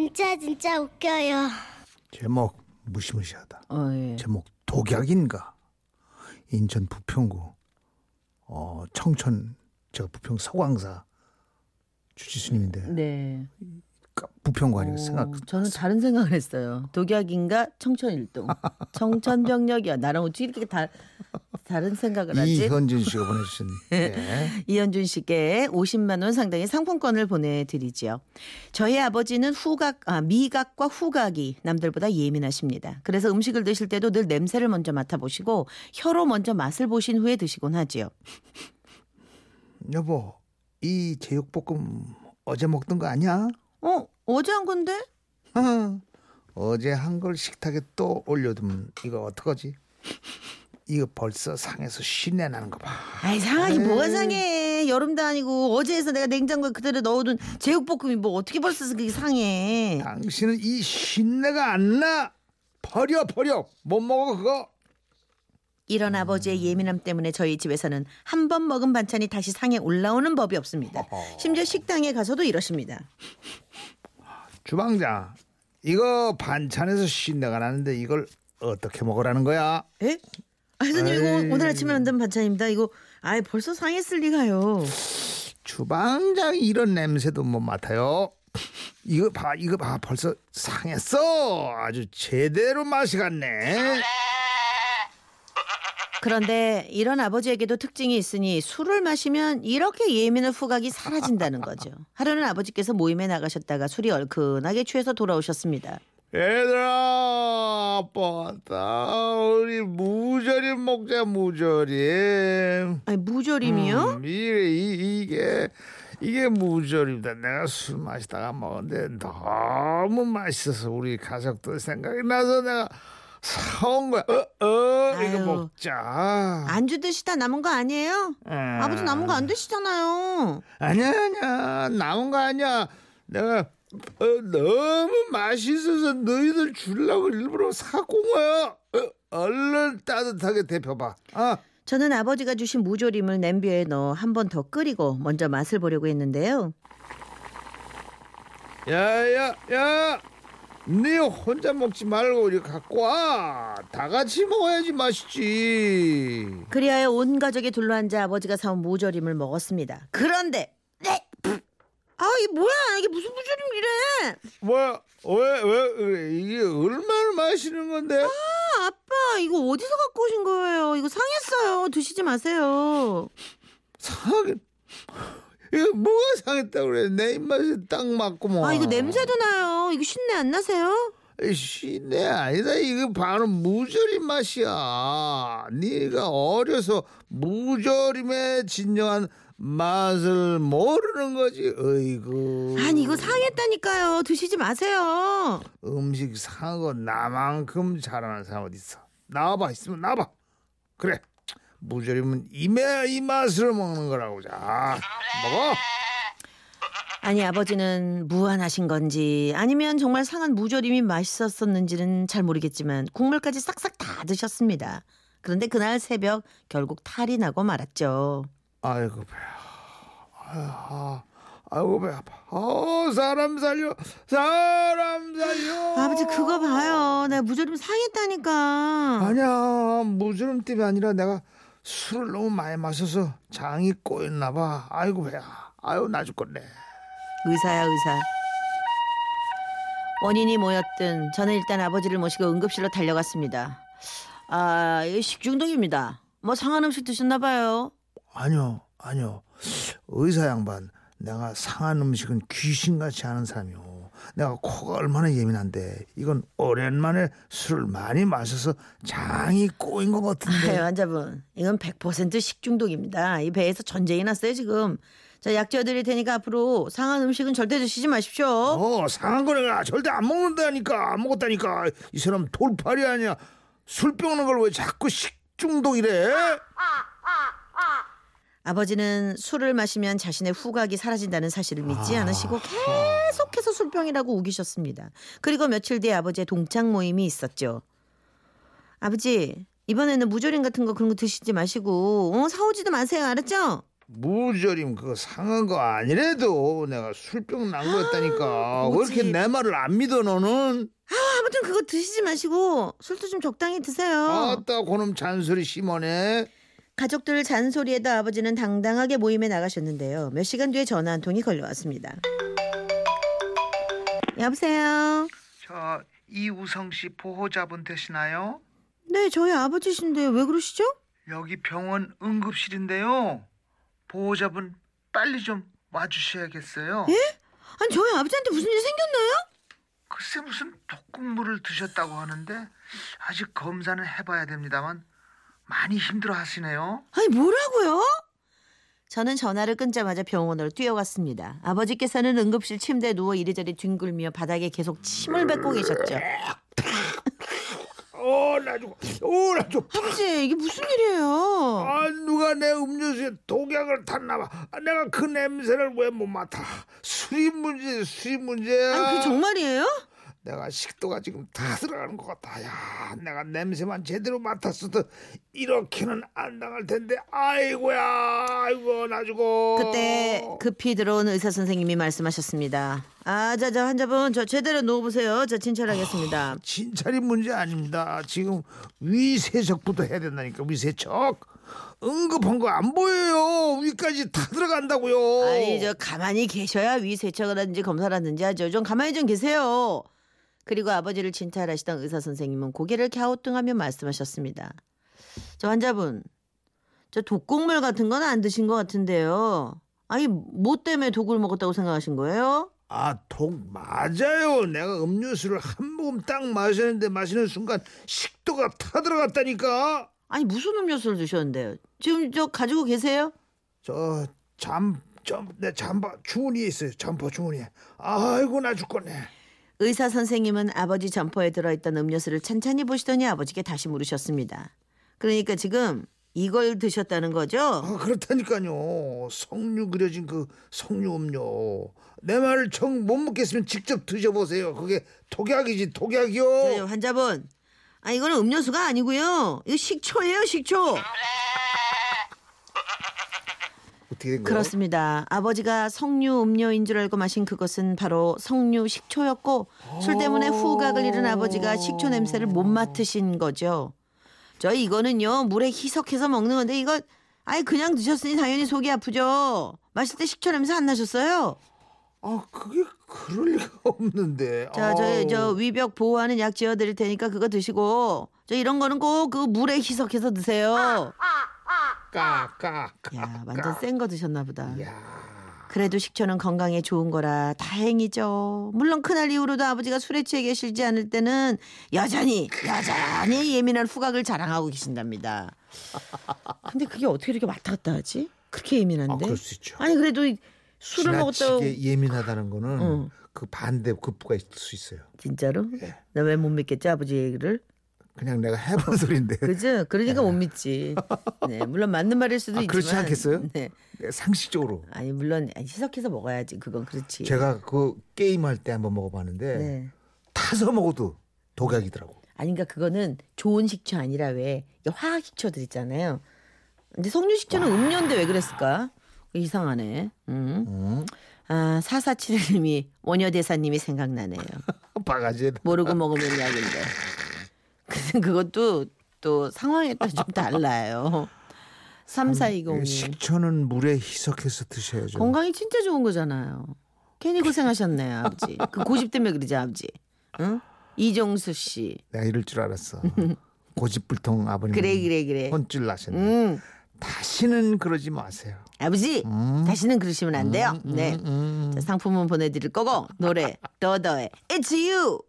진짜 진짜 웃겨요. 제목 무시무시하다. 어, 예. 제목 독약인가? 인천 부평구 어 청천 저 부평 서광사 주지스님인데 네. 까- 부평구 아니고 오, 생각 저는 다른 생각을 했어요. 독약인가 청천일동. 청천벽력이야. 나랑 어떻게 이렇게 다 다른 생각을 하지? 이현진 씨가 보내주신 예. 이현준 씨께 50만 원 상당의 상품권을 보내드리죠. 저희 아버지는 후각, 아, 미각과 후각이 남들보다 예민하십니다. 그래서 음식을 드실 때도 늘 냄새를 먼저 맡아보시고 혀로 먼저 맛을 보신 후에 드시곤 하지요. 여보 이 제육볶음 어제 먹던 거 아니야? 어, 어제 한 건데? 어, 어제 한 걸 식탁에 또 올려두면 이거 어떡하지? 이거 벌써 상해서 신내 나는 거 봐. 아이 상하기 뭐가 상해. 여름도 아니고 어제에서 내가 냉장고에 그대로 넣어둔 제육볶음이 뭐 어떻게 벌써 그게 상해. 당신은 이 신내가 안 나. 버려 버려 못 먹어 그거. 이런 아버지의 예민함 때문에 저희 집에서는 한 번 먹은 반찬이 다시 상에 올라오는 법이 없습니다. 심지어 식당에 가서도 이러십니다. 주방장 이거 반찬에서 신내가 나는데 이걸 어떻게 먹으라는 거야? 에? 아, 에이. 이거 오늘 아침에 만든 반찬입니다. 이거 아예 벌써 상했을 리가요. 주방장이 이런 냄새도 못 맡아요. 이거 봐 이거 봐 벌써 상했어. 아주 제대로 맛이 갔네. 그런데 이런 아버지에게도 특징이 있으니 술을 마시면 이렇게 예민한 후각이 사라진다는 거죠. 하루는 아버지께서 모임에 나가셨다가 술이 얼큰하게 취해서 돌아오셨습니다. 얘들아 아빠 왔다 우리 무절임 먹자 무절임 아니 무절임이요? 음, 이게 이, 이게 이게 무절임이다 내가 술 마시다가 먹었는데 너무 맛있어서 우리 가족들 생각이 나서 내가 사온 거야 어, 어 아유. 이거 먹자 안주 드시다 남은 거 아니에요? 음. 아버지 남은 거 안 드시잖아요. 아니야 아니야 남은 거 아니야 내가 어, 너무 맛있어서 너희들 주려고 일부러 사고 온 거야 어, 얼른 따뜻하게 데펴봐 아. 저는 아버지가 주신 무조림을 냄비에 넣어 한 번 더 끓이고 먼저 맛을 보려고 했는데요. 야야 야, 네 혼자 먹지 말고 우리 갖고 와. 다 같이 먹어야지 맛있지. 그리하여 온 가족이 둘러앉아 아버지가 사온 무조림을 먹었습니다. 그런데 이게 뭐야 이게 무슨 무조림이래? 뭐야? 왜, 왜, 왜 이게 얼마나 맛있는 건데? 아, 아빠 이거 어디서 갖고 오신 거예요? 이거 상했어요. 드시지 마세요. 상하긴. 이거 뭐가 상했다 그래? 내 입맛에 딱 맞고 뭐. 아 이거 냄새도 나요. 이거 신내 안 나세요? 씨내 아니다. 이거 바로 무절임 맛이야. 네가 어려서 무절임의 진정한 맛을 모르는 거지. 어이구. 아니 이거 상했다니까요. 드시지 마세요. 음식 상하고 나만큼 잘하는 사람 어디 있어? 나와봐 있으면 나와봐. 그래. 무절임은 이매 이 맛으로 먹는 거라고 자 먹어. 아니 아버지는 무한하신 건지 아니면 정말 상한 무조림이 맛있었었는지는 잘 모르겠지만 국물까지 싹싹 다 드셨습니다. 그런데 그날 새벽 결국 탈이 나고 말았죠. 아이고 배야. 아, 아이고 배 아파. 어 사람 살려. 사람 살려. 아버지 그거 봐요. 내가 무조림 상했다니까. 아니야 무절임 때문이 아니라 내가 술을 너무 많이 마셔서 장이 꼬였나 봐. 아이고 배야. 아유 나 죽겠네. 의사야 의사. 원인이 뭐였든 저는 일단 아버지를 모시고 응급실로 달려갔습니다. 아 이거 식중독입니다. 뭐 상한 음식 드셨나 봐요. 아니요, 아니요. 의사 양반, 내가 상한 음식은 귀신같이 하는 사람이요. 내가 코가 얼마나 예민한데 이건 오랜만에 술을 많이 마셔서 장이 꼬인 것 아유, 같은데. 환자분, 이건 100% 식중독입니다. 이 배에서 전쟁이 났어요, 지금. 자, 약 지어드릴 테니까 앞으로 상한 음식은 절대 드시지 마십시오. 어, 상한 거 내가 절대 안 먹는다니까, 안 먹었다니까. 이 사람 돌팔이 아니야. 술 병는 걸 왜 자꾸 식중독이래? 아버지는 술을 마시면 자신의 후각이 사라진다는 사실을 믿지 아. 않으시고 계속해서 술병이라고 우기셨습니다. 그리고 며칠 뒤에 아버지의 동창 모임이 있었죠. 아버지, 이번에는 무조림 같은 거 그런 거 드시지 마시고 어, 사오지도 마세요. 알았죠? 무절임 그거 상한 거 아니래도 내가 술병 난 거였다니까. 왜 이렇게? 내 말을 안 믿어 너는? 아무튼 그거 드시지 마시고 술도 좀 적당히 드세요. 아따 고놈 잔소리 심하네. 가족들 잔소리에도 아버지는 당당하게 모임에 나가셨는데요. 몇 시간 뒤에 전화 한 통이 걸려왔습니다. 여보세요. 저 이우성 씨 보호자분 되시나요? 네, 저희 아버지신데 왜 그러시죠? 여기 병원 응급실인데요. 보호자분 빨리 좀 와주셔야겠어요. 아니 저희 아버지한테 무슨 일 생겼나요? 글쎄 무슨 독극물을 드셨다고 하는데 아직 검사는 해봐야 됩니다만 많이 힘들어 하시네요. 아니 뭐라고요? 저는 전화를 끊자마자 병원으로 뛰어갔습니다. 아버지께서는 응급실 침대에 누워 이리저리 뒹굴며 바닥에 계속 침을 뱉고 계셨죠. 어나 죽어, 어나 죽어. 아버지 이게 무슨 일이에요? 아 누가 내 음료수에 독약을 탔나봐. 아, 내가 그 냄새를 왜 못 맡아? 술이 문제, 술이 문제야. 아니 그게 정말이에요? 내가 식도가 지금 다 들어가는 것 같다. 야, 내가 냄새만 제대로 맡았어도 이렇게는 안 당할 텐데. 아이고야, 아이고 나 죽어. 그때 급히 들어온 의사 선생님이 말씀하셨습니다. 아, 자, 자, 환자분, 저 제대로 누워보세요. 저 진찰하겠습니다. 진찰이 문제 아닙니다. 지금 위세척부터 해야 된다니까 위세척. 응급한 거 안 보여요. 위까지 다 들어간다고요. 아니, 저 가만히 계셔야 위 세척을 하든지 검사를 하든지 하죠. 좀 가만히 좀 계세요. 그리고 아버지를 진찰하시던 의사 선생님은 고개를 갸우뚱하며 말씀하셨습니다. 저 환자분, 저 독곡물 같은 건 안 드신 것 같은데요. 아니, 뭐 때문에 독을 먹었다고 생각하신 거예요? 아, 독 맞아요. 내가 음료수를 한 모금 딱 마셨는데 마시는 순간 식도가 타 들어갔다니까. 아니, 무슨 음료수를 드셨는데요? 지금 저 가지고 계세요? 저 잠, 좀, 내 잠바 주머니에 있어요. 잠바 주머니에. 아이고 나 죽겠네. 의사 선생님은 아버지 점퍼에 들어있던 음료수를 찬찬히 보시더니 아버지께 다시 물으셨습니다. 그러니까 지금 이걸 드셨다는 거죠? 아 그렇다니까요. 석류 그려진 그 석류 음료. 내 말을 정 못 먹겠으면 직접 드셔보세요. 그게 독약이지 독약이요. 저요 환자분. 아 이거는 음료수가 아니고요. 이거 식초예요, 식초. 어떻게 된 거예요? 그렇습니다. 아버지가 석류 음료인 줄 알고 마신 그것은 바로 석류 식초였고 술 때문에 후각을 잃은 아버지가 식초 냄새를 못 맡으신 거죠. 저 이거는요 물에 희석해서 먹는 건데 이거 아예 그냥 드셨으니 당연히 속이 아프죠. 마실 때 식초 냄새 안 나셨어요? 아 그게 그럴 리가 없는데. 자, 저, 아우. 저 위벽 보호하는 약 지어드릴 테니까 그거 드시고 저 이런 거는 꼭 그 물에 희석해서 드세요. 까까. 야, 완전 센 거 드셨나 보다. 야. 그래도 식초는 건강에 좋은 거라 다행이죠. 물론 그날 이후로도 아버지가 술에 취해 계시지 않을 때는 여전히 여전히 예민한 후각을 자랑하고 계신답니다. 근데 그게 어떻게 이렇게 왔다 갔다 하지? 그렇게 아 예민한데? 그럴 수 있죠. 아니 그래도 이 술을 먹었다고 지나치게 예민하다는 거는 응. 그 반대 급부가 있을 수 있어요. 진짜로? 예. 나왜 못 믿겠지 아버지 얘기를? 그냥 내가 해본 소리인데 그죠? 그러니까 못 믿지. 네, 물론 맞는 말일 수도 아, 있지만. 그렇지 않겠어요? 네. 상식적으로 아니 물론 희석해서 먹어야지. 그건 그렇지. 제가 그 게임할 때 한번 먹어봤는데 네. 타서 먹어도 독약이더라고. 아니 그러니까 그거는 좋은 식초 아니라 왜 화학 식초들 있잖아요. 근데 석류 식초는 음료인데 왜 그랬을까? 이상하네. 음. 응? 아 사사칠님이 원효 대사님이 생각나네요. 바가지. 모르고 먹으면 약인데. 근데 그것도 또 상황에 따라 좀 달라요. 3420님. 식초는 물에 희석해서 드셔야죠. 건강이 진짜 좋은 거잖아요. 괜히 고생하셨네요, 아버지. 그 고집 때문에 그러지, 아버지. 응? 이종수 씨. 내가 이럴 줄 알았어. 고집불통 아버님. 그래, 그래, 그래. 혼쭐 나셨네. 응. 다시는 그러지 마세요. 아버지, 다시는 그러시면 안 돼요. 네. 음. 자, 상품은 보내드릴 거고, 노래, 더더의 It's You!